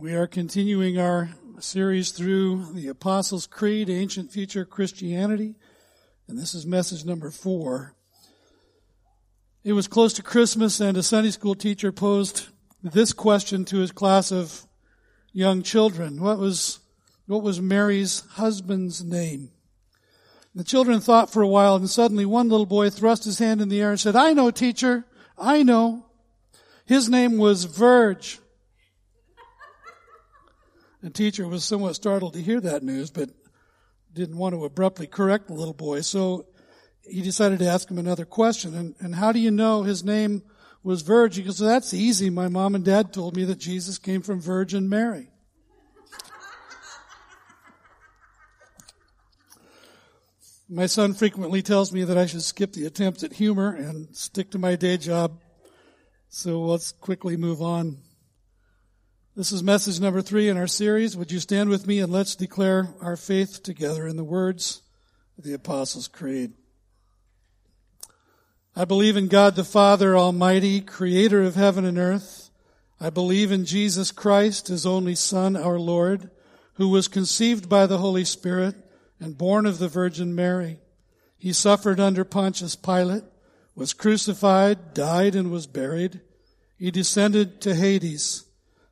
We are continuing our series through the Apostles' Creed, Ancient Future Christianity, and this is message number four. It was close to Christmas and a Sunday school teacher posed this question to his class of young children. What was, what was Mary's husband's name? The children thought for a while and suddenly one little boy thrust his hand in the air and said, I know, teacher. I know. His name was Verge. The teacher was somewhat startled to hear that news, but didn't want to abruptly correct the little boy. So he decided to ask him another question. And, and how do you know his name was? He goes, that's easy. My mom and dad told me that Jesus came from Virgin Mary. My son frequently tells me that I should skip the attempt at humor and stick to my day job. So let's quickly move on. This is message number three in our series. Would you stand with me and let's declare our faith together in the words of the Apostles' Creed. I believe in God the Father Almighty, creator of heaven and earth. I believe in Jesus Christ, his only Son, our Lord, who was conceived by the Holy Spirit and born of the Virgin Mary. He suffered under Pontius Pilate, was crucified, died, and was buried. He descended to Hades.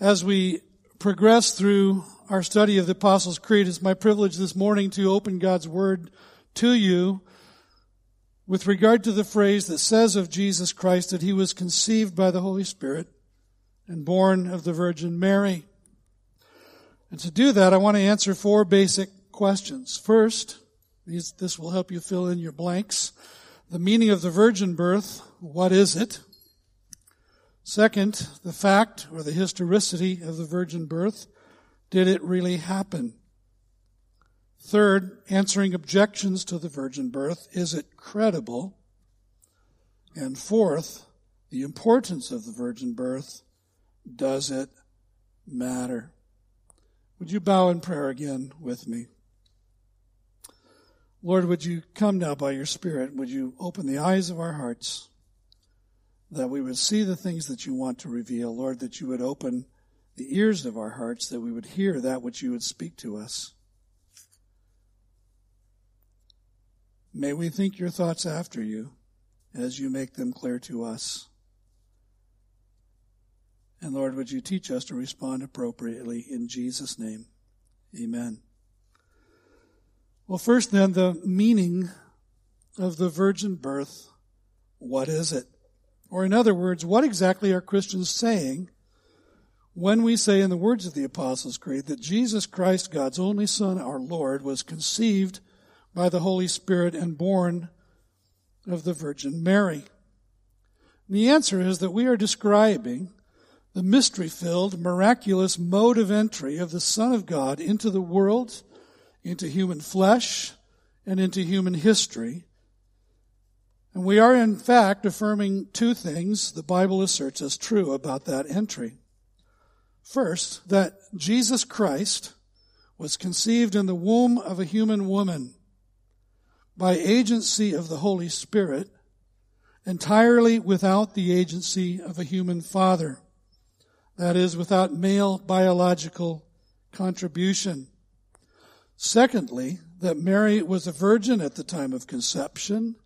As we progress through our study of the Apostles' Creed, it's my privilege this morning to open God's Word to you with regard to the phrase that says of Jesus Christ that he was conceived by the Holy Spirit and born of the Virgin Mary. And to do that, I want to answer four basic questions. First, these, this will help you fill in your blanks. The meaning of the virgin birth, what is it? Second, the fact or the historicity of the virgin birth. Did it really happen? Third, answering objections to the virgin birth. Is it credible? And fourth, the importance of the virgin birth. Does it matter? Would you bow in prayer again with me? Lord, would you come now by your Spirit? Would you open the eyes of our hearts? That we would see the things that you want to reveal. Lord, that you would open the ears of our hearts, that we would hear that which you would speak to us. May we think your thoughts after you as you make them clear to us. And Lord, would you teach us to respond appropriately in Jesus' name? Amen. Well, first then, the meaning of the virgin birth. What is it? Or in other words, what exactly are Christians saying when we say in the words of the Apostles' Creed that Jesus Christ, God's only Son, our Lord, was conceived by the Holy Spirit and born of the Virgin Mary? the answer is that we are describing the mystery filled, miraculous mode of entry of the Son of God into the world, into human flesh, and into human history and we are in fact affirming two things the Bible asserts as true about that entry. First, that Jesus Christ was conceived in the womb of a human woman by agency of the Holy Spirit, entirely without the agency of a human father. That is, without male biological contribution. Secondly, that Mary was a virgin at the time of conception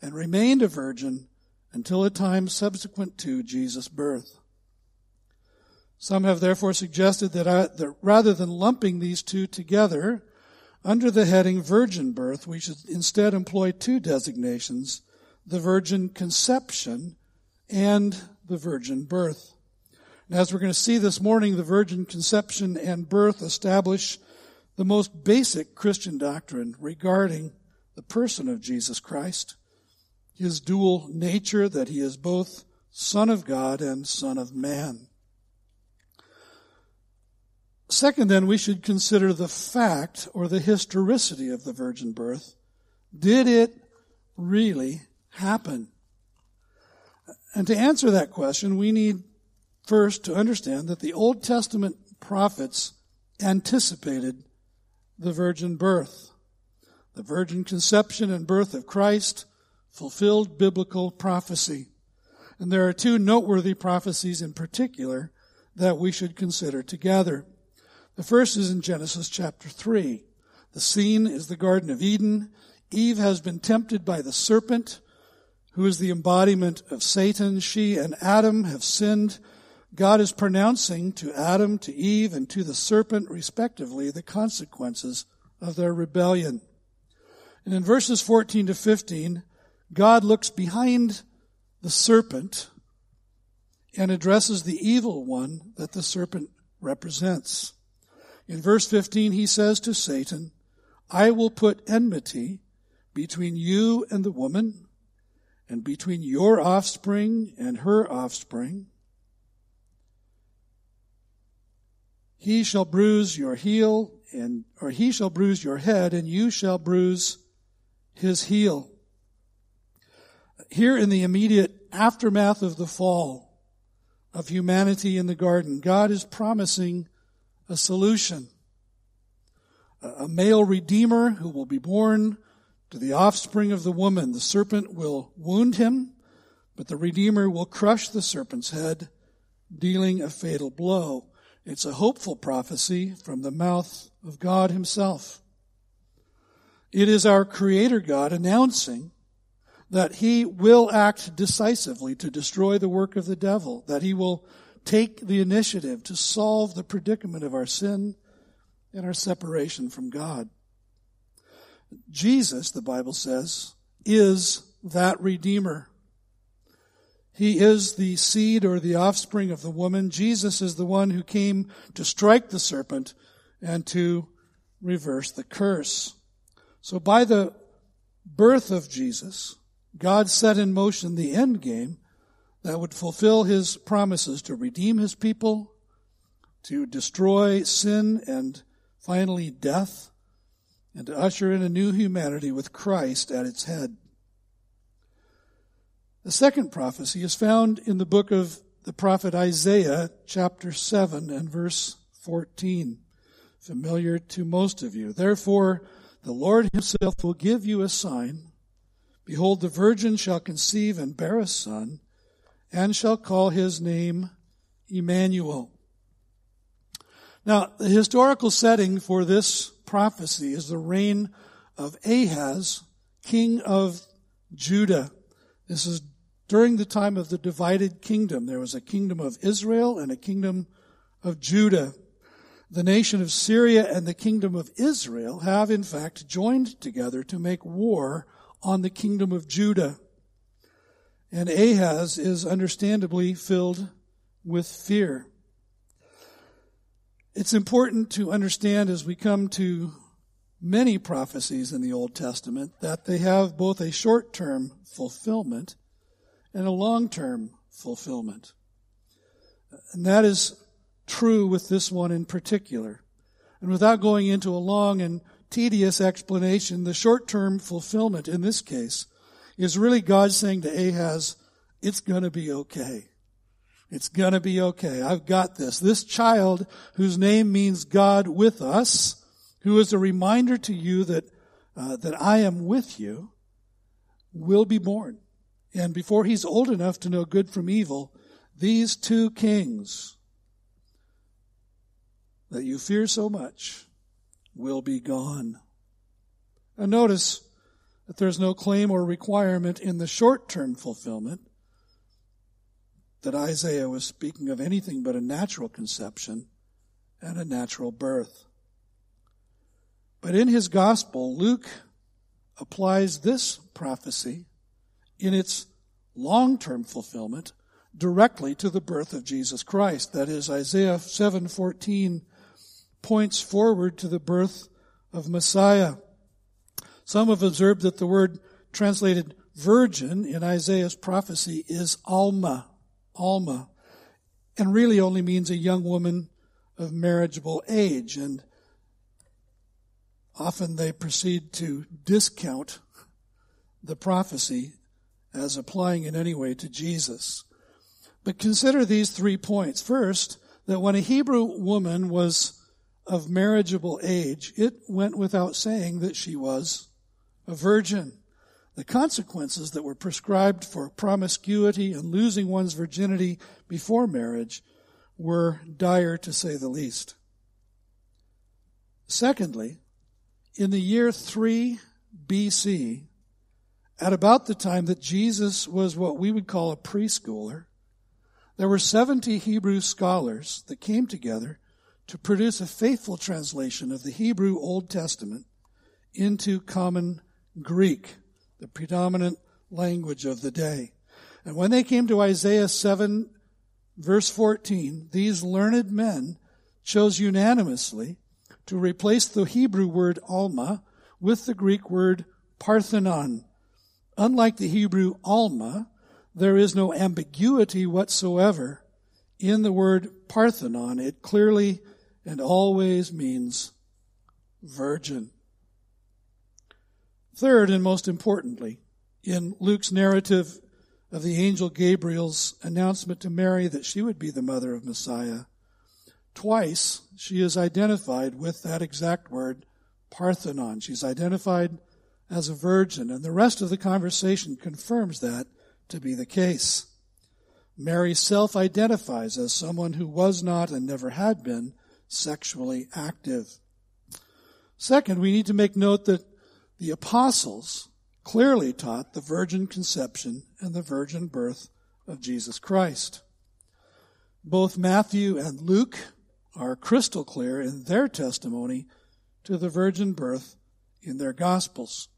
and remained a virgin until a time subsequent to Jesus' birth. Some have therefore suggested that, I, that, rather than lumping these two together under the heading virgin birth, we should instead employ two designations, the virgin conception and the virgin birth. And as we're going to see this morning, the virgin conception and birth establish the most basic Christian doctrine regarding the person of Jesus Christ his dual nature that he is both Son of God and Son of Man. Second, then, we should consider the fact or the historicity of the virgin birth. Did it really happen? And to answer that question, we need first to understand that the Old Testament prophets anticipated the virgin birth. The virgin conception and birth of Christ fulfilled biblical prophecy. And there are two noteworthy prophecies in particular that we should consider together. The first is in Genesis chapter 3. The scene is the Garden of Eden. Eve has been tempted by the serpent, who is the embodiment of Satan. She and Adam have sinned. God is pronouncing to Adam, to Eve, and to the serpent, respectively, the consequences of their rebellion. And in verses 14 to 15, God looks behind the serpent and addresses the evil one that the serpent represents. In verse 15, he says to Satan, I will put enmity between you and the woman, and between your offspring and her offspring. He shall bruise your heel, and, or he shall bruise your head, and you shall bruise his heel. Here in the immediate aftermath of the fall of humanity in the garden, God is promising a solution. A male redeemer who will be born to the offspring of the woman. The serpent will wound him, but the redeemer will crush the serpent's head, dealing a fatal blow. It's a hopeful prophecy from the mouth of God himself. It is our Creator God announcing that He will act decisively to destroy the work of the devil, that He will take the initiative to solve the predicament of our sin and our separation from God. Jesus, the Bible says, is that Redeemer. He is the seed or the offspring of the woman. Jesus is the one who came to strike the serpent and to reverse the curse. So by the birth of Jesus, God set in motion the end game that would fulfill his promises to redeem his people, to destroy sin and finally death, and to usher in a new humanity with Christ at its head. The second prophecy is found in the book of the prophet Isaiah, chapter 7 and verse 14, familiar to most of you. Therefore, the Lord himself will give you a sign. Behold, the virgin shall conceive and bear a son, and shall call his name Emmanuel. Now, the historical setting for this prophecy is the reign of Ahaz, king of Judah. This is during the time of the divided kingdom, there was a kingdom of Israel and a kingdom of Judah. The nation of Syria and the kingdom of Israel have in fact joined together to make war on the kingdom of Judah. And Ahaz is understandably filled with fear. It's important to understand as we come to many prophecies in the Old Testament that they have both a short-term fulfillment and a long-term fulfillment. And that is true with this one in particular. And without going into a long and tedious explanation, the short-term fulfillment in this case is really God saying to Ahaz, it's gonna be okay. It's gonna be okay. I've got this. This child, whose name means God with us, who is a reminder to you that, uh, that I am with you, will be born. And before he's old enough to know good from evil, these two kings that you fear so much will be gone. And notice that there's no claim or requirement in the short term fulfillment that Isaiah was speaking of anything but a natural conception and a natural birth. But in his gospel, Luke applies this prophecy in its long-term fulfillment directly to the birth of Jesus Christ. That is, Isaiah 7:14 points forward to the birth of Messiah. Some have observed that the word translated virgin in Isaiah's prophecy is Alma, Alma, and really only means a young woman of marriageable age. And often they proceed to discount the prophecy as applying in any way to Jesus. But consider these three points. First, that when a Hebrew woman was of marriageable age, it went without saying that she was a virgin. The consequences that were prescribed for promiscuity and losing one's virginity before marriage were dire to say the least. Secondly, in the year 3 BC, at about the time that Jesus was what we would call a preschooler, there were 70 Hebrew scholars that came together to produce a faithful translation of the Hebrew Old Testament into common Greek, the predominant language of the day. And when they came to Isaiah 7 verse 14, these learned men chose unanimously to replace the Hebrew word alma with the Greek word parthenos. Unlike the Hebrew alma, there is no ambiguity whatsoever in the word parthenos. It clearly and always means virgin. Third, and most importantly, in Luke's narrative of the angel Gabriel's announcement to Mary that she would be the mother of Messiah, twice she is identified with that exact word, parthenos. She's identified as a virgin, and the rest of the conversation confirms that to be the case. Mary self identifies as someone who was not and never had been sexually active. Second, we need to make note that the apostles clearly taught the virgin conception and the virgin birth of Jesus Christ. Both Matthew and Luke are crystal clear in their testimony to the virgin birth in their gospels.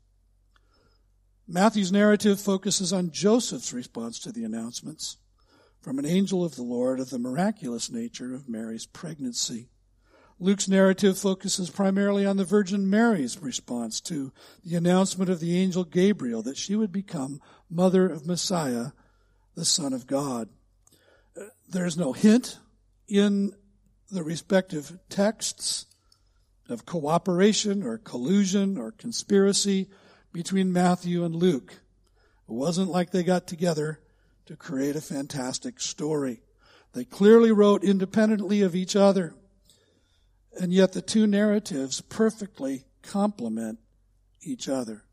Matthew's narrative focuses on Joseph's response to the announcements from an angel of the Lord of the miraculous nature of Mary's pregnancy. Luke's narrative focuses primarily on the Virgin Mary's response to the announcement of the angel Gabriel that she would become mother of Messiah, the Son of God. There's no hint in the respective texts of cooperation or collusion or conspiracy between Matthew and Luke. It wasn't like they got together to create a fantastic story. They clearly wrote independently of each other. And yet the two narratives perfectly complement each other.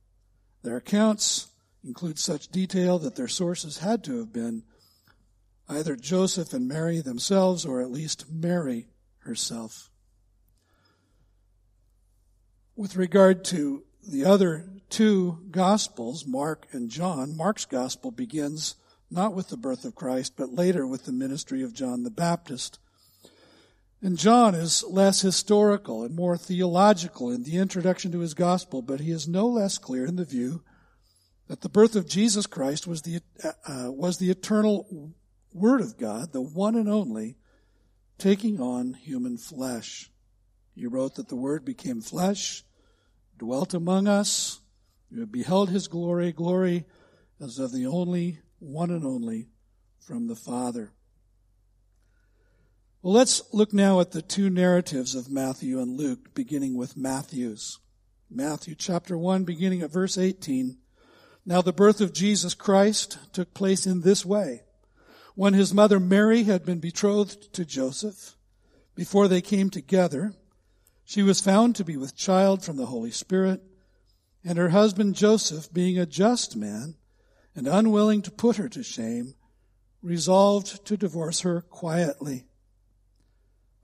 Their accounts include such detail that their sources had to have been either Joseph and Mary themselves or at least Mary herself. With regard to the other two Gospels, Mark and John, Mark's Gospel begins not with the birth of Christ, but later with the ministry of John the Baptist. And John is less historical and more theological in the introduction to his Gospel, but he is no less clear in the view that the birth of Jesus Christ was the, uh, was the eternal Word of God, the one and only, taking on human flesh. He wrote that the Word became flesh dwelt among us. Beheld his glory, glory as of the only, one and only from the Father. Well, let's look now at the two narratives of Matthew and Luke, beginning with Matthew's. Matthew chapter 1, beginning at verse 18. Now the birth of Jesus Christ took place in this way. When his mother Mary had been betrothed to Joseph, before they came together, she was found to be with child from the Holy Spirit, and her husband Joseph, being a just man and unwilling to put her to shame, resolved to divorce her quietly.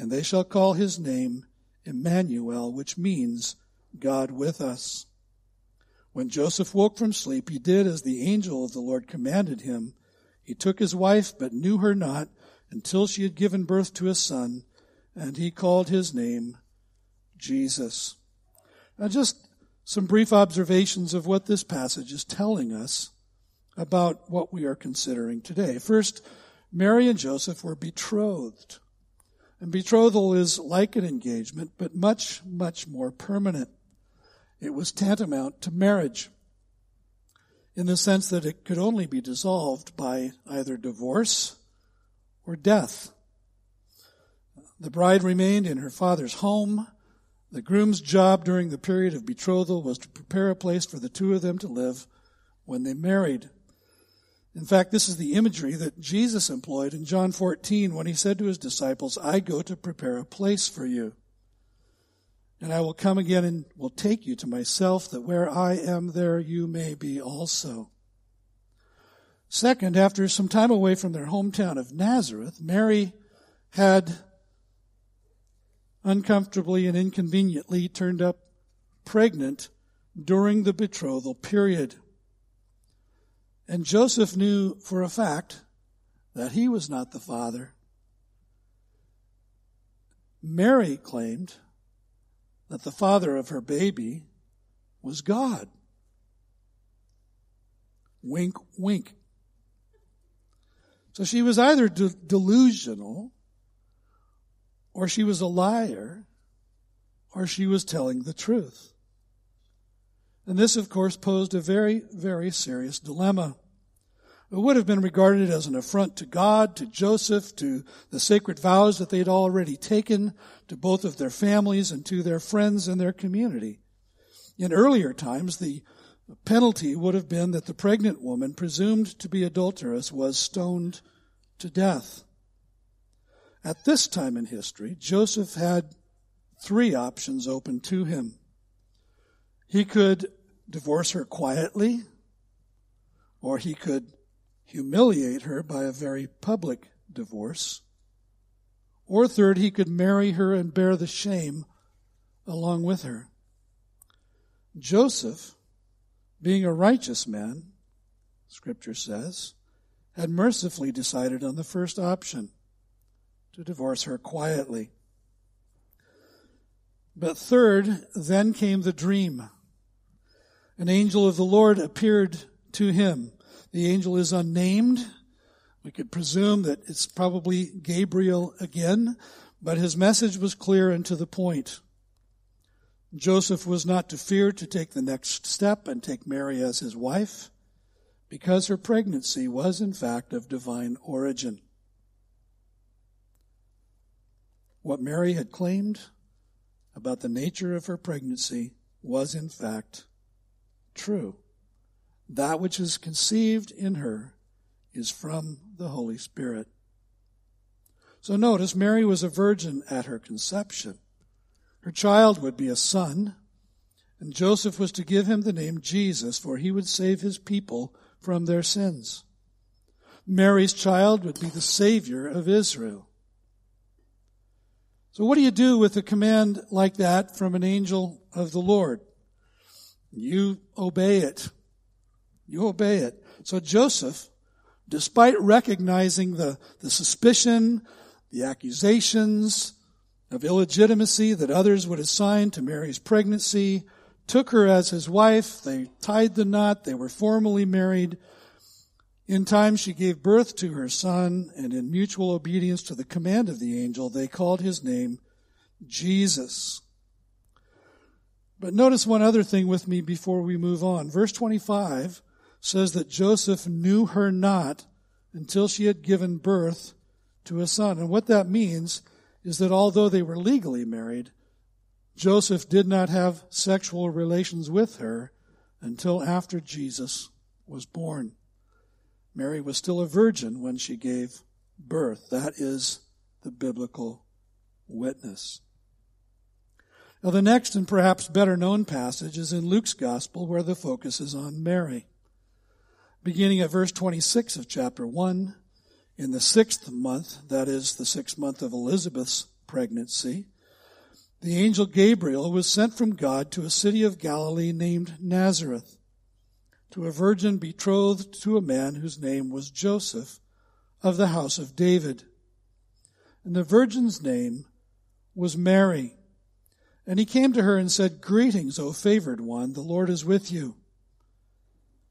and they shall call his name Emmanuel, which means God with us. When Joseph woke from sleep, he did as the angel of the Lord commanded him. He took his wife, but knew her not until she had given birth to a son and he called his name Jesus. Now, just some brief observations of what this passage is telling us about what we are considering today. First, Mary and Joseph were betrothed. And betrothal is like an engagement, but much, much more permanent. It was tantamount to marriage in the sense that it could only be dissolved by either divorce or death. The bride remained in her father's home. The groom's job during the period of betrothal was to prepare a place for the two of them to live when they married. In fact, this is the imagery that Jesus employed in John 14 when he said to his disciples, I go to prepare a place for you. And I will come again and will take you to myself that where I am there you may be also. Second, after some time away from their hometown of Nazareth, Mary had uncomfortably and inconveniently turned up pregnant during the betrothal period. And Joseph knew for a fact that he was not the father. Mary claimed that the father of her baby was God. Wink, wink. So she was either de- delusional, or she was a liar, or she was telling the truth. And this, of course, posed a very, very serious dilemma. It would have been regarded as an affront to God, to Joseph, to the sacred vows that they'd already taken, to both of their families and to their friends and their community. In earlier times, the penalty would have been that the pregnant woman presumed to be adulterous was stoned to death. At this time in history, Joseph had three options open to him. He could divorce her quietly, or he could humiliate her by a very public divorce. Or third, he could marry her and bear the shame along with her. Joseph, being a righteous man, scripture says, had mercifully decided on the first option to divorce her quietly. But third, then came the dream. An angel of the Lord appeared to him the angel is unnamed. We could presume that it's probably Gabriel again, but his message was clear and to the point. Joseph was not to fear to take the next step and take Mary as his wife because her pregnancy was in fact of divine origin. What Mary had claimed about the nature of her pregnancy was in fact true. That which is conceived in her is from the Holy Spirit. So notice, Mary was a virgin at her conception. Her child would be a son, and Joseph was to give him the name Jesus, for he would save his people from their sins. Mary's child would be the Savior of Israel. So what do you do with a command like that from an angel of the Lord? You obey it. You obey it. So Joseph, despite recognizing the, the suspicion, the accusations of illegitimacy that others would assign to Mary's pregnancy, took her as his wife. They tied the knot. They were formally married. In time, she gave birth to her son, and in mutual obedience to the command of the angel, they called his name Jesus. But notice one other thing with me before we move on. Verse 25 says that Joseph knew her not until she had given birth to a son. And what that means is that although they were legally married, Joseph did not have sexual relations with her until after Jesus was born. Mary was still a virgin when she gave birth. That is the biblical witness. Now, the next and perhaps better known passage is in Luke's Gospel, where the focus is on Mary beginning at verse 26 of chapter 1, in the sixth month, that is the sixth month of Elizabeth's pregnancy, the angel Gabriel was sent from God to a city of Galilee named Nazareth, to a virgin betrothed to a man whose name was Joseph of the house of David. And the virgin's name was Mary. And he came to her and said, Greetings, O favored one, the Lord is with you.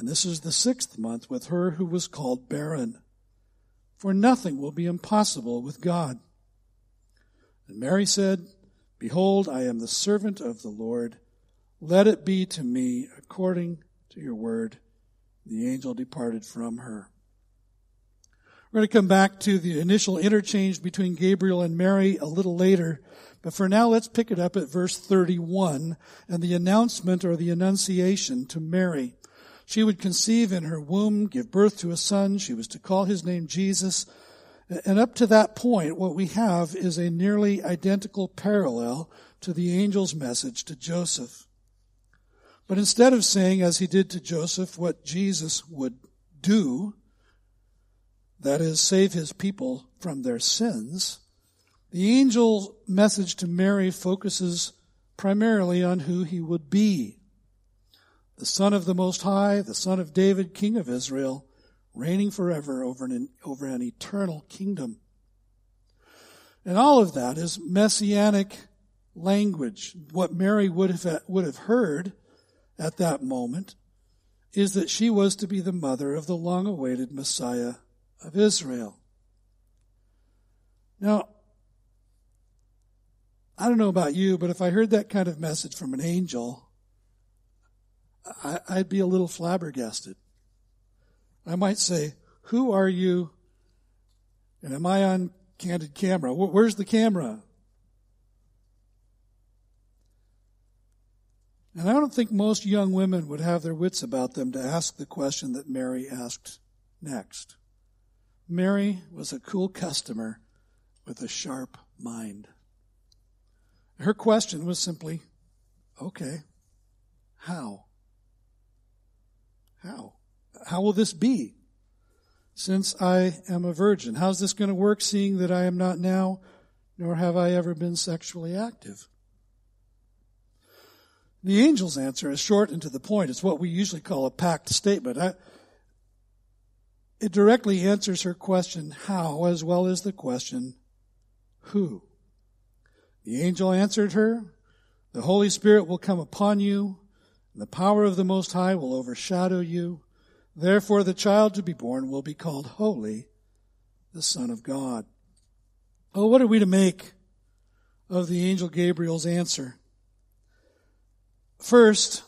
and this is the sixth month with her who was called barren. For nothing will be impossible with God. And Mary said, Behold, I am the servant of the Lord. Let it be to me according to your word. The angel departed from her. We're going to come back to the initial interchange between Gabriel and Mary a little later. But for now, let's pick it up at verse 31 and the announcement or the annunciation to Mary. She would conceive in her womb, give birth to a son. She was to call his name Jesus. And up to that point, what we have is a nearly identical parallel to the angel's message to Joseph. But instead of saying, as he did to Joseph, what Jesus would do, that is, save his people from their sins, the angel's message to Mary focuses primarily on who he would be. The Son of the Most High, the Son of David, King of Israel, reigning forever over an, over an eternal kingdom. And all of that is messianic language. What Mary would have, would have heard at that moment is that she was to be the mother of the long awaited Messiah of Israel. Now, I don't know about you, but if I heard that kind of message from an angel, I, would be a little flabbergasted. I might say, Who are you? And am I on candid camera? Where's the camera? And I don't think most young women would have their wits about them to ask the question that Mary asked next. Mary was a cool customer with a sharp mind. Her question was simply, okay, how? How? How will this be? Since I am a virgin. How's this going to work seeing that I am not now, nor have I ever been sexually active? The angel's answer is short and to the point. It's what we usually call a packed statement. I, it directly answers her question, how, as well as the question, who. The angel answered her, The Holy Spirit will come upon you, the power of the Most High will overshadow you. Therefore, the child to be born will be called Holy, the Son of God. Oh, what are we to make of the angel Gabriel's answer? First,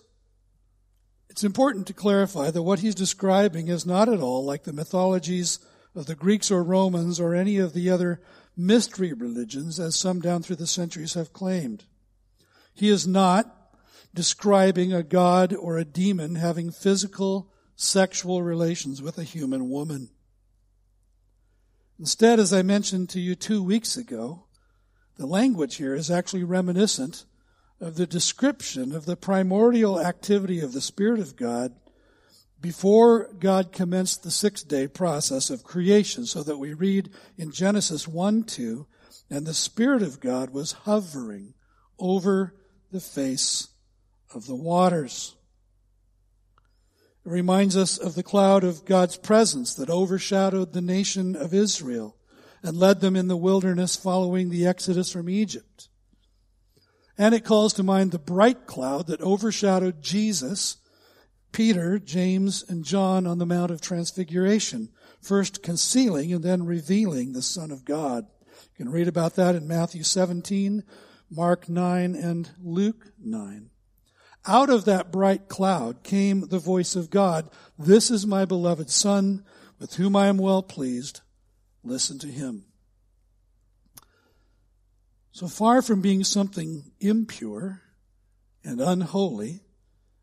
it's important to clarify that what he's describing is not at all like the mythologies of the Greeks or Romans or any of the other mystery religions as some down through the centuries have claimed. He is not describing a god or a demon having physical sexual relations with a human woman. Instead, as I mentioned to you two weeks ago, the language here is actually reminiscent of the description of the primordial activity of the Spirit of God before God commenced the six day process of creation, so that we read in Genesis 1 2, and the Spirit of God was hovering over the face of the waters. It reminds us of the cloud of God's presence that overshadowed the nation of Israel and led them in the wilderness following the exodus from Egypt. And it calls to mind the bright cloud that overshadowed Jesus, Peter, James, and John on the Mount of Transfiguration, first concealing and then revealing the Son of God. You can read about that in Matthew 17, Mark 9 and Luke 9. Out of that bright cloud came the voice of God. This is my beloved Son, with whom I am well pleased. Listen to him. So far from being something impure and unholy,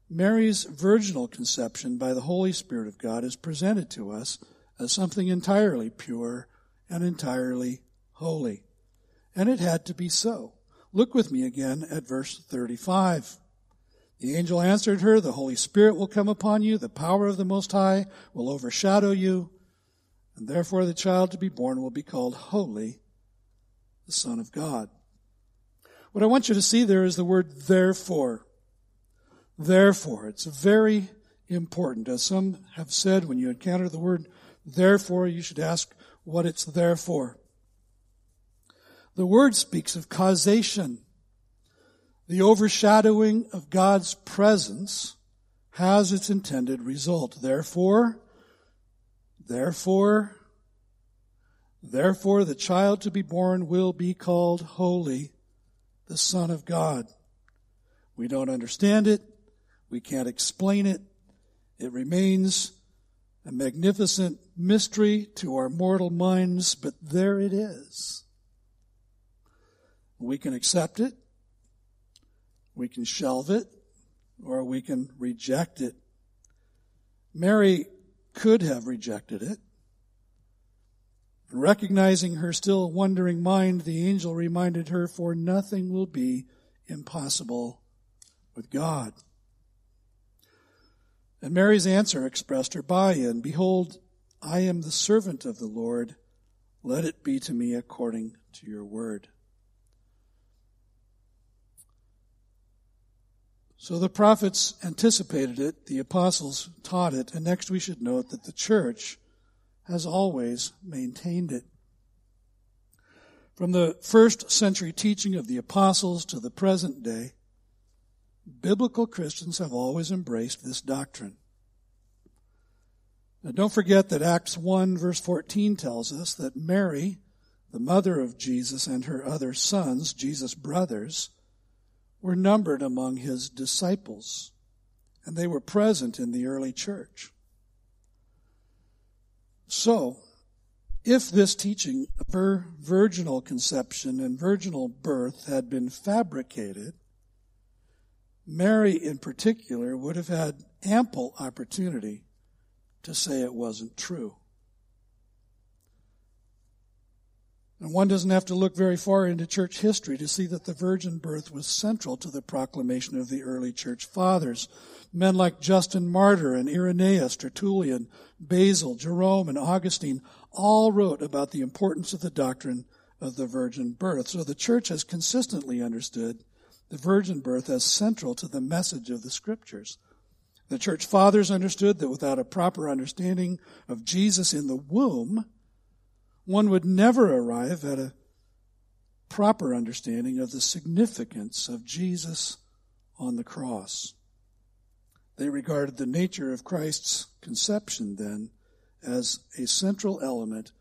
Mary's virginal conception by the Holy Spirit of God is presented to us as something entirely pure and entirely holy. And it had to be so. Look with me again at verse 35. The angel answered her, The Holy Spirit will come upon you, the power of the Most High will overshadow you, and therefore the child to be born will be called Holy, the Son of God. What I want you to see there is the word therefore. Therefore. It's very important. As some have said, when you encounter the word therefore, you should ask what it's there for. The word speaks of causation. The overshadowing of God's presence has its intended result. Therefore, therefore, therefore the child to be born will be called holy, the Son of God. We don't understand it. We can't explain it. It remains a magnificent mystery to our mortal minds, but there it is. We can accept it we can shelve it or we can reject it. Mary could have rejected it. Recognizing her still wondering mind, the angel reminded her, For nothing will be impossible with God. And Mary's answer expressed her buy in Behold, I am the servant of the Lord. Let it be to me according to your word. So the prophets anticipated it, the apostles taught it, and next we should note that the church has always maintained it. From the first century teaching of the apostles to the present day, biblical Christians have always embraced this doctrine. Now don't forget that Acts 1 verse 14 tells us that Mary, the mother of Jesus and her other sons, Jesus' brothers, were numbered among his disciples, and they were present in the early church. So, if this teaching of her virginal conception and virginal birth had been fabricated, Mary in particular would have had ample opportunity to say it wasn't true. And one doesn't have to look very far into church history to see that the virgin birth was central to the proclamation of the early church fathers. Men like Justin Martyr and Irenaeus, Tertullian, Basil, Jerome, and Augustine all wrote about the importance of the doctrine of the virgin birth. So the church has consistently understood the virgin birth as central to the message of the scriptures. The church fathers understood that without a proper understanding of Jesus in the womb, one would never arrive at a proper understanding of the significance of Jesus on the cross. They regarded the nature of Christ's conception then as a central element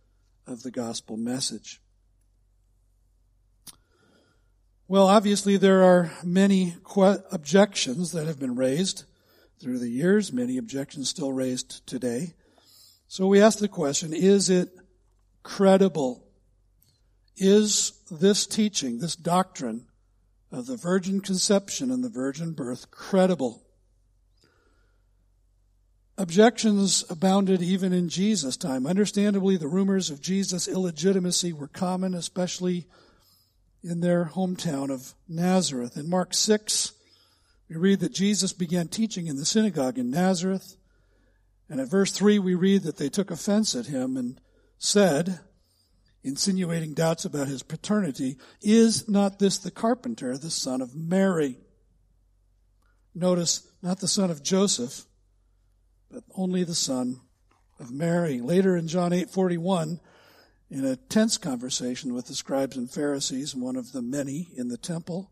of the gospel message. Well, obviously there are many objections that have been raised through the years, many objections still raised today. So we ask the question, is it credible? Is this teaching, this doctrine of the virgin conception and the virgin birth credible? Objections abounded even in Jesus' time. Understandably, the rumors of Jesus' illegitimacy were common, especially in their hometown of Nazareth. In Mark 6, we read that Jesus began teaching in the synagogue in Nazareth. And at verse 3, we read that they took offense at him and said, insinuating doubts about his paternity, Is not this the carpenter, the son of Mary? Notice, not the son of Joseph, but only the son of Mary. Later in John 8:41, in a tense conversation with the scribes and Pharisees, one of the many in the temple,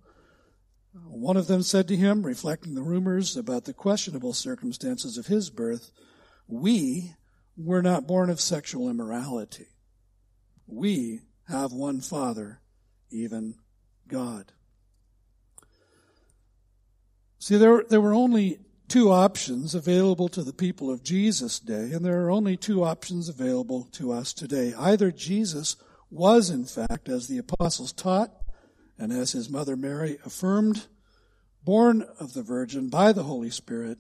one of them said to him, reflecting the rumors about the questionable circumstances of his birth, We were not born of sexual immorality. We have one Father, even God. See, there, there were only two options available to the people of Jesus' day, and there are only two options available to us today. Either Jesus was, in fact, as the apostles taught, and as his mother Mary affirmed, born of the Virgin by the Holy Spirit,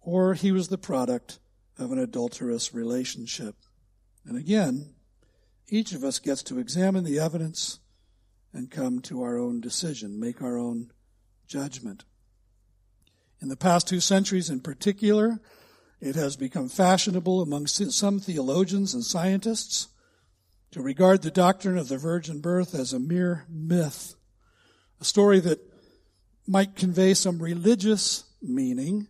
or he was the product of an adulterous relationship. And again, each of us gets to examine the evidence and come to our own decision, make our own judgment. In the past two centuries in particular, it has become fashionable among some theologians and scientists to regard the doctrine of the virgin birth as a mere myth, a story that might convey some religious meaning,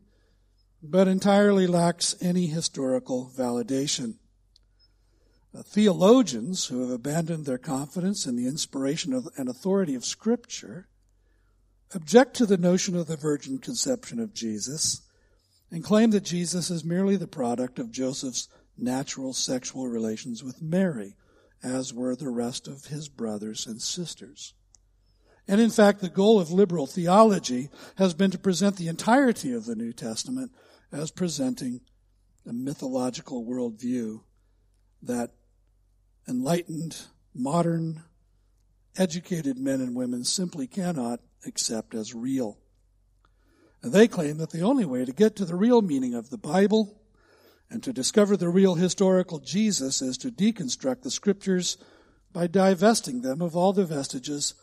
but entirely lacks any historical validation. Uh, theologians who have abandoned their confidence in the inspiration and authority of Scripture object to the notion of the virgin conception of Jesus and claim that Jesus is merely the product of Joseph's natural sexual relations with Mary, as were the rest of his brothers and sisters. And in fact, the goal of liberal theology has been to present the entirety of the New Testament as presenting a mythological worldview that enlightened, modern, educated men and women simply cannot accept as real. And they claim that the only way to get to the real meaning of the Bible and to discover the real historical Jesus is to deconstruct the scriptures by divesting them of all the vestiges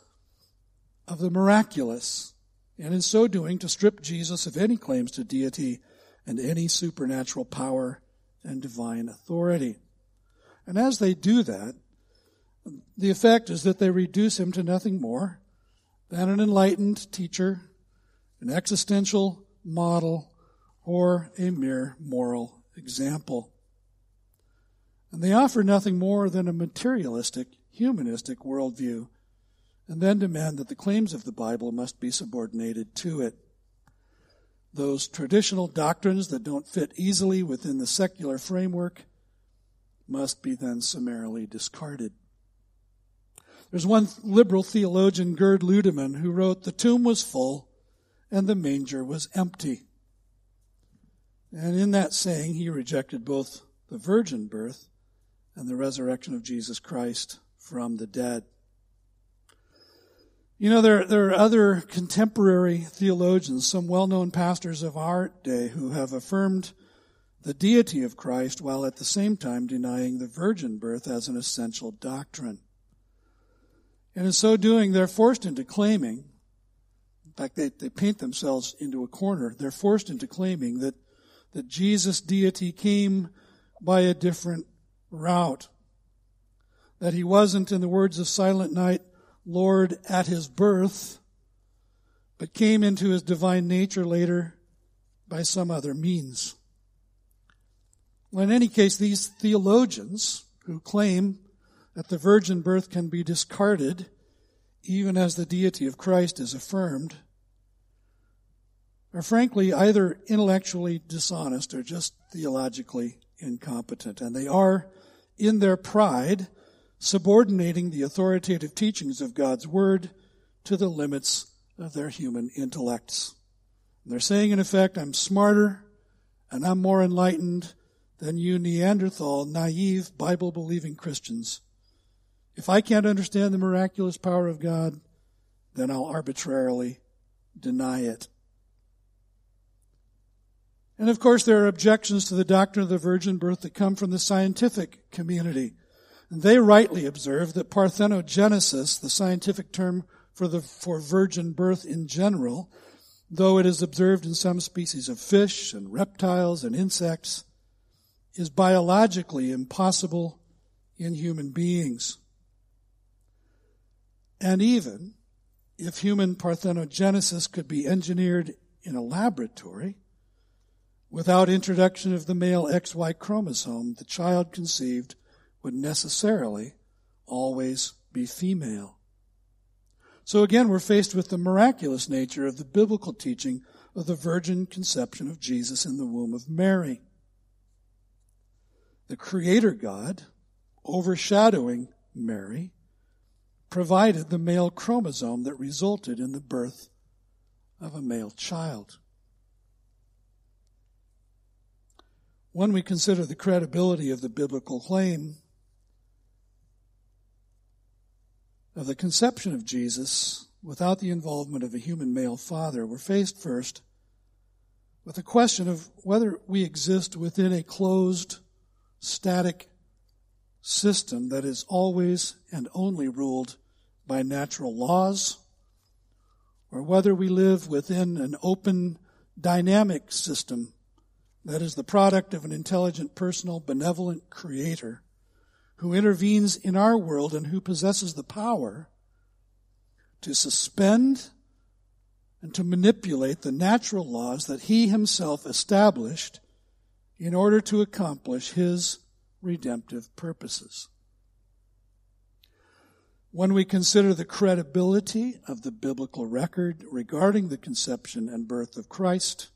of the miraculous, and in so doing to strip Jesus of any claims to deity and any supernatural power and divine authority. And as they do that, the effect is that they reduce him to nothing more than an enlightened teacher, an existential model, or a mere moral example. And they offer nothing more than a materialistic, humanistic worldview, and then demand that the claims of the Bible must be subordinated to it. Those traditional doctrines that don't fit easily within the secular framework must be then summarily discarded. There's one liberal theologian, Gerd Ludemann, who wrote, The tomb was full and the manger was empty. And in that saying, he rejected both the virgin birth and the resurrection of Jesus Christ from the dead. You know, there, there are other contemporary theologians, some well-known pastors of our day who have affirmed the deity of Christ while at the same time denying the virgin birth as an essential doctrine. And in so doing, they're forced into claiming, in fact, they, they paint themselves into a corner. They're forced into claiming that, that Jesus' deity came by a different route. That he wasn't, in the words of Silent Night, Lord at his birth, but came into his divine nature later by some other means. Well, in any case, these theologians who claim that the virgin birth can be discarded even as the deity of Christ is affirmed, are frankly either intellectually dishonest or just theologically incompetent. And they are, in their pride, subordinating the authoritative teachings of God's Word to the limits of their human intellects. And they're saying, in effect, I'm smarter and I'm more enlightened than you Neanderthal, naive, Bible believing Christians if I can't understand the miraculous power of God, then I'll arbitrarily deny it. And of course, there are objections to the doctrine of the virgin birth that come from the scientific community. They rightly observe that parthenogenesis, the scientific term for the, for virgin birth in general, though it is observed in some species of fish and reptiles and insects, is biologically impossible in human beings. And even if human parthenogenesis could be engineered in a laboratory, without introduction of the male XY chromosome, the child conceived would necessarily always be female. So again, we're faced with the miraculous nature of the biblical teaching of the virgin conception of Jesus in the womb of Mary. The Creator God, overshadowing Mary, provided the male chromosome that resulted in the birth of a male child. When we consider the credibility of the biblical claim of the conception of Jesus without the involvement of a human male father, we're faced first with the question of whether we exist within a closed, static system that is always and only ruled by natural laws, or whether we live within an open, dynamic system that is the product of an intelligent, personal, benevolent creator who intervenes in our world and who possesses the power to suspend and to manipulate the natural laws that he himself established in order to accomplish his redemptive purposes. When we consider the credibility of the biblical record regarding the conception and birth of Christ,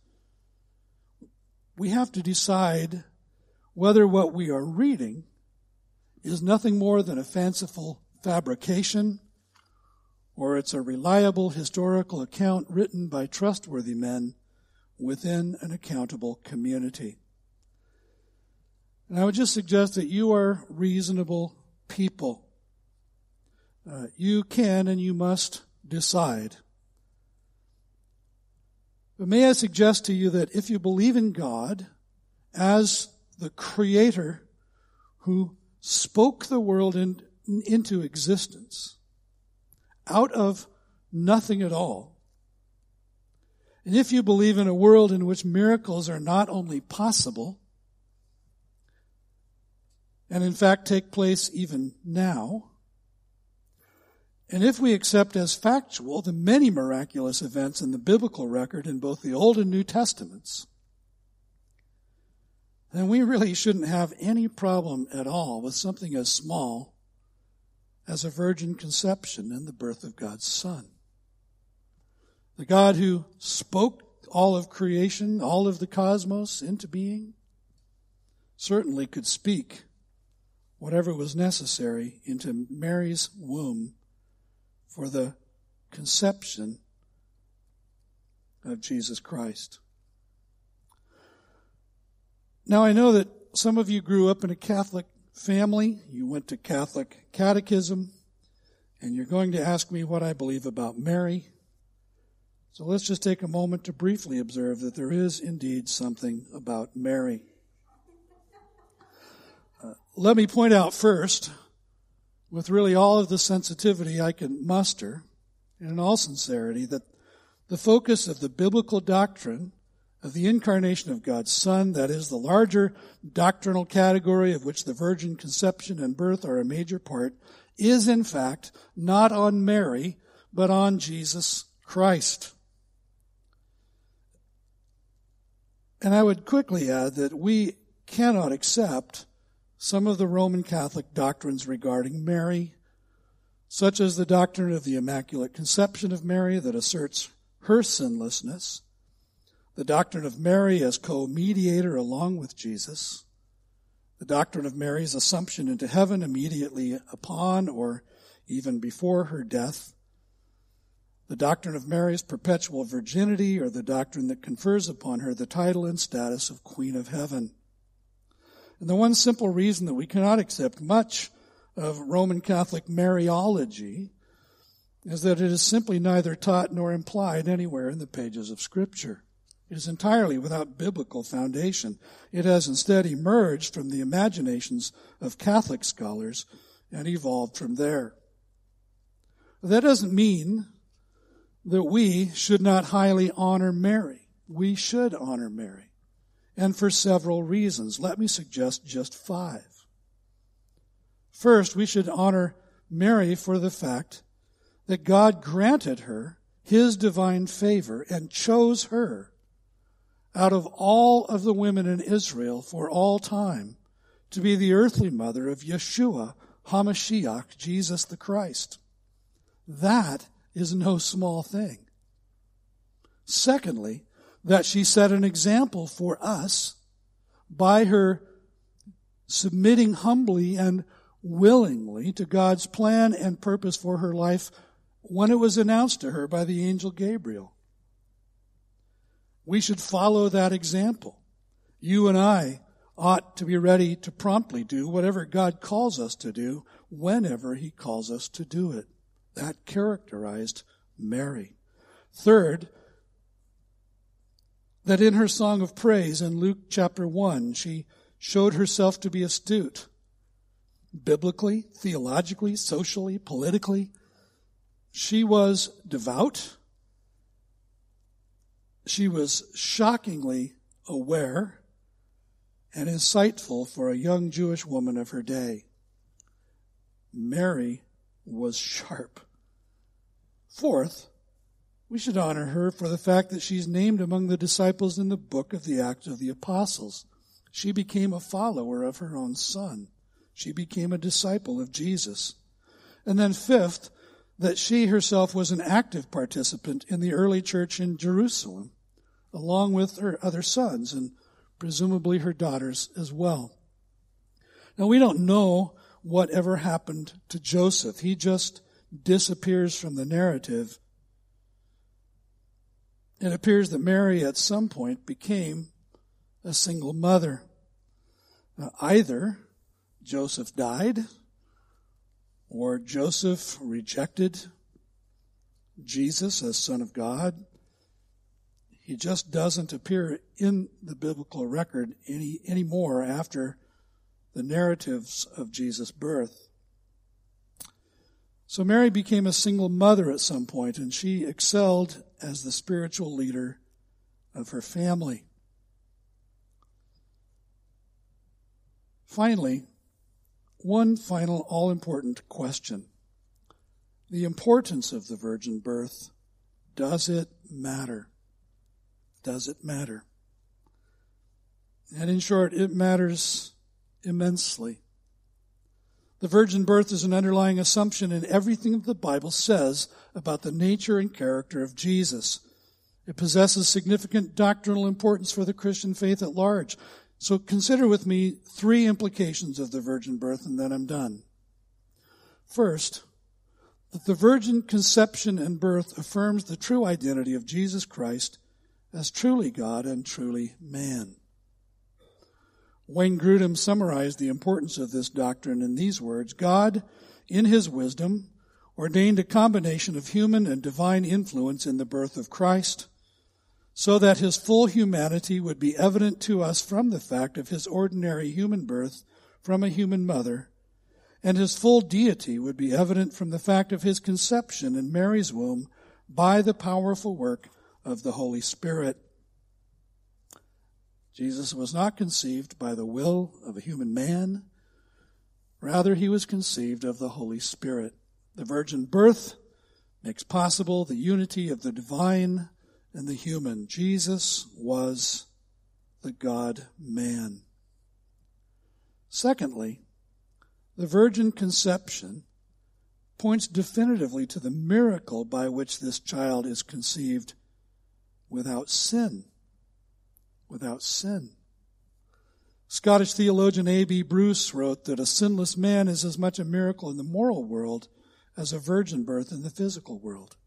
we have to decide whether what we are reading is nothing more than a fanciful fabrication or it's a reliable historical account written by trustworthy men within an accountable community. And I would just suggest that you are reasonable people. Uh, you can and you must decide. But may I suggest to you that if you believe in God as the creator who spoke the world in, into existence out of nothing at all, and if you believe in a world in which miracles are not only possible, and in fact take place even now. And if we accept as factual the many miraculous events in the biblical record in both the Old and New Testaments, then we really shouldn't have any problem at all with something as small as a virgin conception and the birth of God's Son. The God who spoke all of creation, all of the cosmos into being, certainly could speak whatever was necessary into Mary's womb for the conception of Jesus Christ. Now I know that some of you grew up in a Catholic family, you went to Catholic catechism, and you're going to ask me what I believe about Mary. So let's just take a moment to briefly observe that there is indeed something about Mary. Uh, let me point out first, with really all of the sensitivity I can muster, and in all sincerity, that the focus of the biblical doctrine of the incarnation of God's Son, that is the larger doctrinal category of which the virgin conception and birth are a major part, is in fact not on Mary, but on Jesus Christ. And I would quickly add that we cannot accept some of the Roman Catholic doctrines regarding Mary, such as the doctrine of the Immaculate Conception of Mary that asserts her sinlessness, the doctrine of Mary as co-mediator along with Jesus, the doctrine of Mary's assumption into heaven immediately upon or even before her death, the doctrine of Mary's perpetual virginity or the doctrine that confers upon her the title and status of Queen of Heaven. And the one simple reason that we cannot accept much of Roman Catholic Mariology is that it is simply neither taught nor implied anywhere in the pages of Scripture. It is entirely without biblical foundation. It has instead emerged from the imaginations of Catholic scholars and evolved from there. That doesn't mean that we should not highly honor Mary. We should honor Mary and for several reasons. Let me suggest just five. First, we should honor Mary for the fact that God granted her his divine favor and chose her out of all of the women in Israel for all time to be the earthly mother of Yeshua, HaMashiach, Jesus the Christ. That is no small thing. Secondly, that she set an example for us by her submitting humbly and willingly to God's plan and purpose for her life when it was announced to her by the angel Gabriel. We should follow that example. You and I ought to be ready to promptly do whatever God calls us to do whenever He calls us to do it. That characterized Mary. Third, that in her song of praise in Luke chapter 1, she showed herself to be astute. Biblically, theologically, socially, politically. She was devout. She was shockingly aware and insightful for a young Jewish woman of her day. Mary was sharp. Fourth, we should honor her for the fact that she's named among the disciples in the book of the Acts of the Apostles. She became a follower of her own son. She became a disciple of Jesus. And then fifth, that she herself was an active participant in the early church in Jerusalem, along with her other sons and presumably her daughters as well. Now we don't know what ever happened to Joseph. He just disappears from the narrative. It appears that Mary at some point became a single mother. Now, either Joseph died or Joseph rejected Jesus as Son of God he just doesn't appear in the biblical record any anymore after the narratives of Jesus' birth. So Mary became a single mother at some point, and she excelled as the spiritual leader of her family. Finally, one final all important question. The importance of the virgin birth. Does it matter? does it matter? And in short, it matters immensely. The virgin birth is an underlying assumption in everything the Bible says about the nature and character of Jesus. It possesses significant doctrinal importance for the Christian faith at large. So consider with me three implications of the virgin birth and then I'm done. First, that the virgin conception and birth affirms the true identity of Jesus Christ as truly God and truly man. Wayne Grudem summarized the importance of this doctrine in these words God, in his wisdom, ordained a combination of human and divine influence in the birth of Christ, so that his full humanity would be evident to us from the fact of his ordinary human birth from a human mother, and his full deity would be evident from the fact of his conception in Mary's womb by the powerful work of the Holy Spirit. Jesus was not conceived by the will of a human man. Rather, he was conceived of the Holy Spirit. The virgin birth makes possible the unity of the divine and the human. Jesus was the God man. Secondly, the virgin conception points definitively to the miracle by which this child is conceived without sin. Without sin. Scottish theologian A.B. Bruce wrote that a sinless man is as much a miracle in the moral world as a virgin birth in the physical world.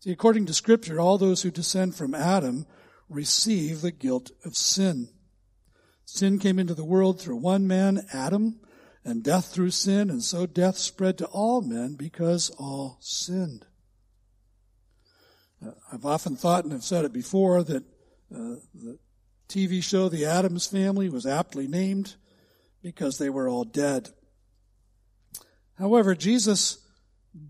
See, according to Scripture, all those who descend from Adam receive the guilt of sin. Sin came into the world through one man, Adam, and death through sin, and so death spread to all men because all sinned. Uh, I've often thought, and I've said it before, that uh, the TV show The Addams Family was aptly named because they were all dead. However, Jesus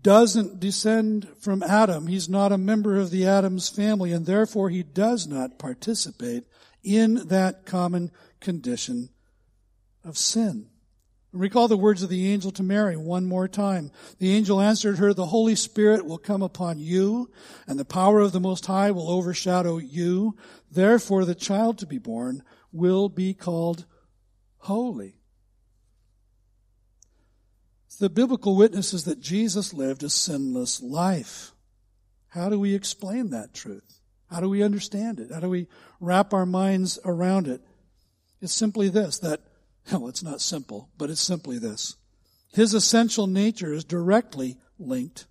doesn't descend from Adam. He's not a member of the Adam's family, and therefore he does not participate in that common condition of sin. Recall the words of the angel to Mary one more time. The angel answered her, The Holy Spirit will come upon you, and the power of the Most High will overshadow you. Therefore, the child to be born will be called holy. The biblical witness is that Jesus lived a sinless life. How do we explain that truth? How do we understand it? How do we wrap our minds around it? It's simply this, that well, it's not simple, but it's simply this. His essential nature is directly linked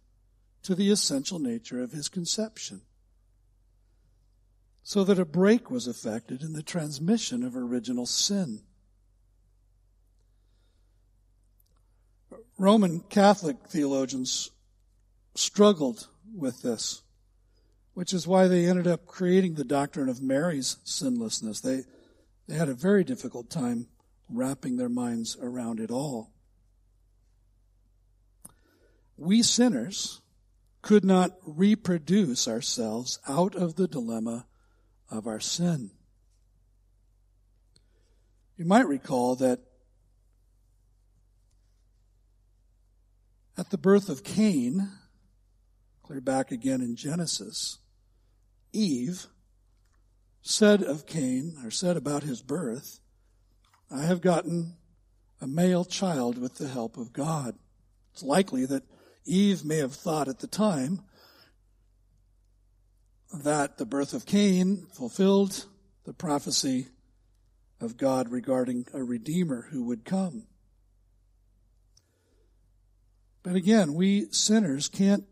to the essential nature of his conception. so that a break was effected in the transmission of original sin. Roman Catholic theologians struggled with this, which is why they ended up creating the doctrine of Mary's sinlessness. They, they had a very difficult time wrapping their minds around it all. We sinners could not reproduce ourselves out of the dilemma of our sin. You might recall that at the birth of Cain, clear back again in Genesis, Eve said of Cain, or said about his birth, I have gotten a male child with the help of God. It's likely that Eve may have thought at the time that the birth of Cain fulfilled the prophecy of God regarding a Redeemer who would come. But again, we sinners can't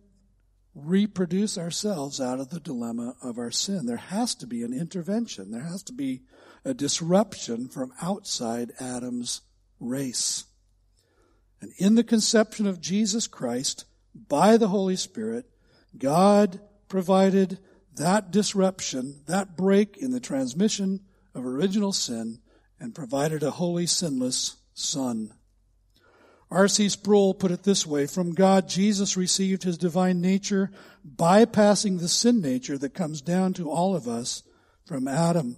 reproduce ourselves out of the dilemma of our sin. There has to be an intervention. There has to be a disruption from outside Adam's race. And in the conception of Jesus Christ, by the Holy Spirit, God provided that disruption, that break in the transmission of original sin, and provided a holy, sinless Son. R.C. Sproul put it this way From God, Jesus received his divine nature, bypassing the sin nature that comes down to all of us from Adam.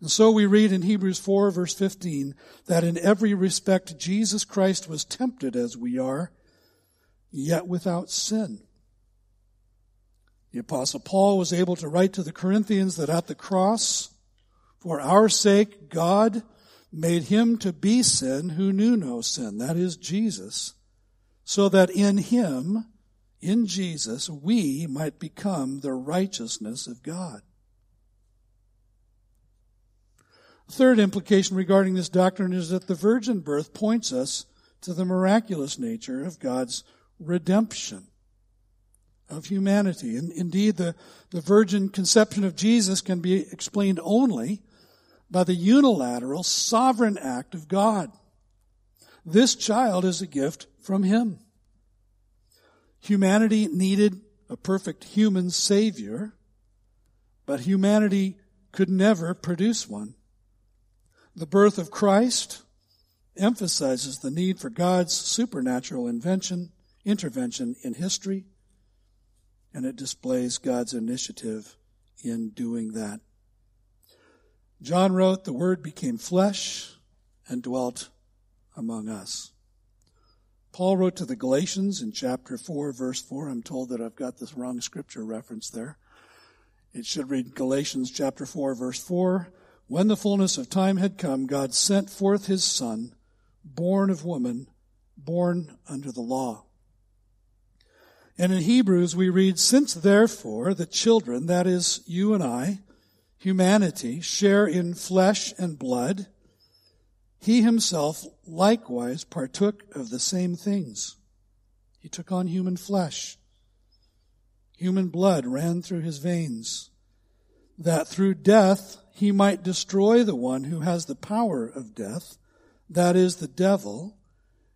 And so we read in Hebrews 4, verse 15, that in every respect Jesus Christ was tempted as we are, yet without sin. The apostle Paul was able to write to the Corinthians that at the cross, for our sake, God made him to be sin who knew no sin. That is Jesus. So that in him, in Jesus, we might become the righteousness of God. third implication regarding this doctrine is that the virgin birth points us to the miraculous nature of God's redemption of humanity. And indeed, the, the virgin conception of Jesus can be explained only by the unilateral sovereign act of God. This child is a gift from Him. Humanity needed a perfect human Savior, but humanity could never produce one. The birth of Christ emphasizes the need for God's supernatural invention, intervention in history, and it displays God's initiative in doing that. John wrote, The Word became flesh and dwelt among us. Paul wrote to the Galatians in chapter 4, verse 4. I'm told that I've got this wrong scripture reference there. It should read Galatians chapter 4, verse 4. When the fullness of time had come, God sent forth his Son, born of woman, born under the law. And in Hebrews we read, Since therefore the children, that is you and I, humanity, share in flesh and blood, he himself likewise partook of the same things. He took on human flesh. Human blood ran through his veins, that through death he might destroy the one who has the power of death, that is the devil,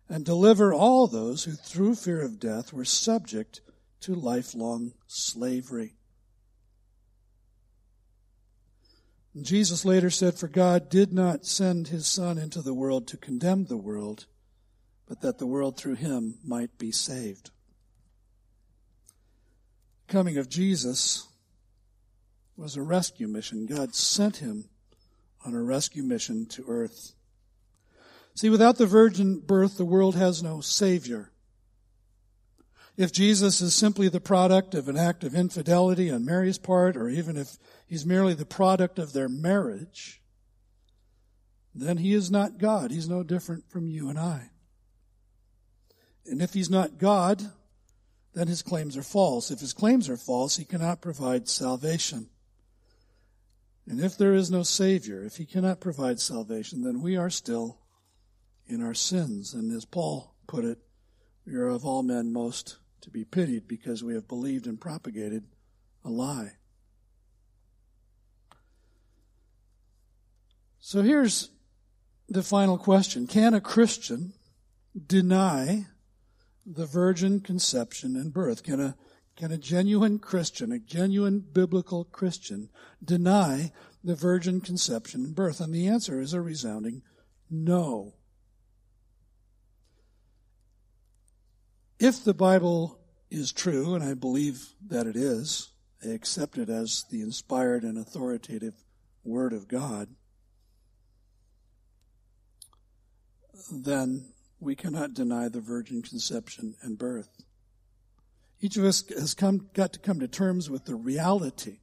and deliver all those who through fear of death were subject to lifelong slavery. Jesus later said, For God did not send his Son into the world to condemn the world, but that the world through him might be saved. Coming of Jesus was a rescue mission. God sent him on a rescue mission to earth. See, without the virgin birth, the world has no Savior. If Jesus is simply the product of an act of infidelity on Mary's part, or even if he's merely the product of their marriage, then he is not God. He's no different from you and I. And if he's not God, then his claims are false. If his claims are false, he cannot provide salvation. And if there is no Savior, if he cannot provide salvation, then we are still in our sins. And as Paul put it, we are of all men most to be pitied because we have believed and propagated a lie. So here's the final question. Can a Christian deny the virgin conception and birth? Can a, can a genuine Christian, a genuine biblical Christian, deny the virgin conception and birth? And the answer is a resounding no. If the Bible is true, and I believe that it is, I accept it as the inspired and authoritative Word of God, then we cannot deny the virgin conception and birth. Each of us has come, got to come to terms with the reality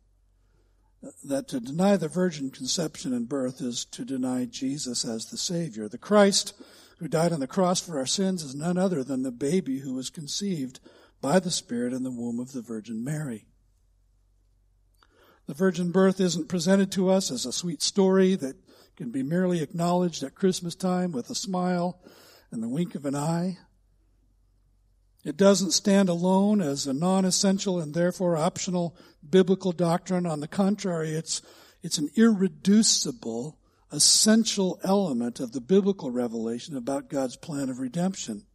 that to deny the virgin conception and birth is to deny Jesus as the Savior. The Christ who died on the cross for our sins is none other than the baby who was conceived by the Spirit in the womb of the Virgin Mary. The virgin birth isn't presented to us as a sweet story that can be merely acknowledged at Christmas time with a smile and the wink of an eye. It doesn't stand alone as a non-essential and therefore optional biblical doctrine. On the contrary, it's, it's an irreducible, essential element of the biblical revelation about God's plan of redemption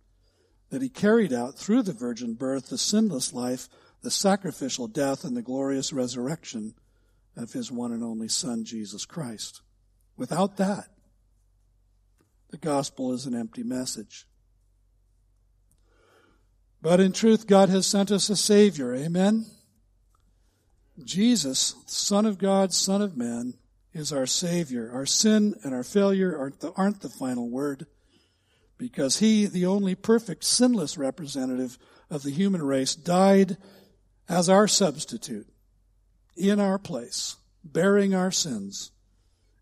that he carried out through the virgin birth, the sinless life, the sacrificial death, and the glorious resurrection of his one and only Son, Jesus Christ. Without that, the gospel is an empty message. But in truth, God has sent us a Savior. Amen? Jesus, Son of God, Son of Man, is our Savior. Our sin and our failure aren't the, aren't the final word because He, the only perfect, sinless representative of the human race, died as our substitute in our place, bearing our sins.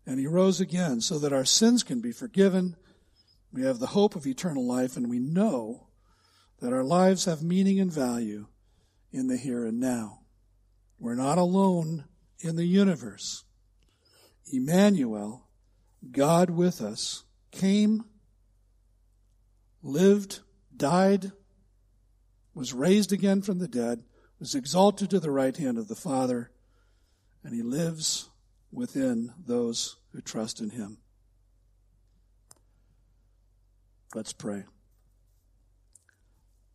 And He rose again so that our sins can be forgiven. We have the hope of eternal life and we know that our lives have meaning and value in the here and now. We're not alone in the universe. Emmanuel, God with us, came, lived, died, was raised again from the dead, was exalted to the right hand of the Father, and he lives within those who trust in him. Let's pray.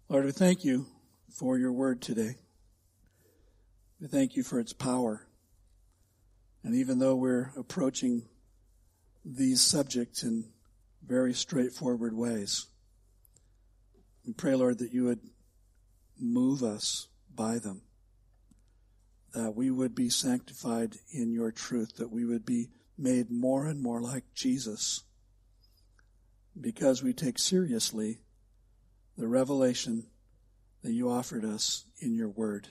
Lord, we thank you for your word today. We thank you for its power. And even though we're approaching these subjects in very straightforward ways, we pray, Lord, that you would move us by them, that we would be sanctified in your truth, that we would be made more and more like Jesus, because we take seriously the revelation that you offered us in your word.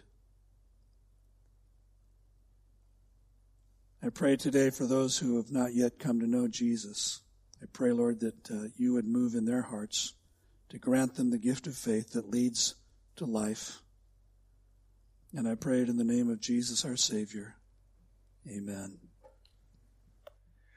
I pray today for those who have not yet come to know Jesus. I pray, Lord, that uh, you would move in their hearts to grant them the gift of faith that leads to life. And I pray it in the name of Jesus our Savior. Amen.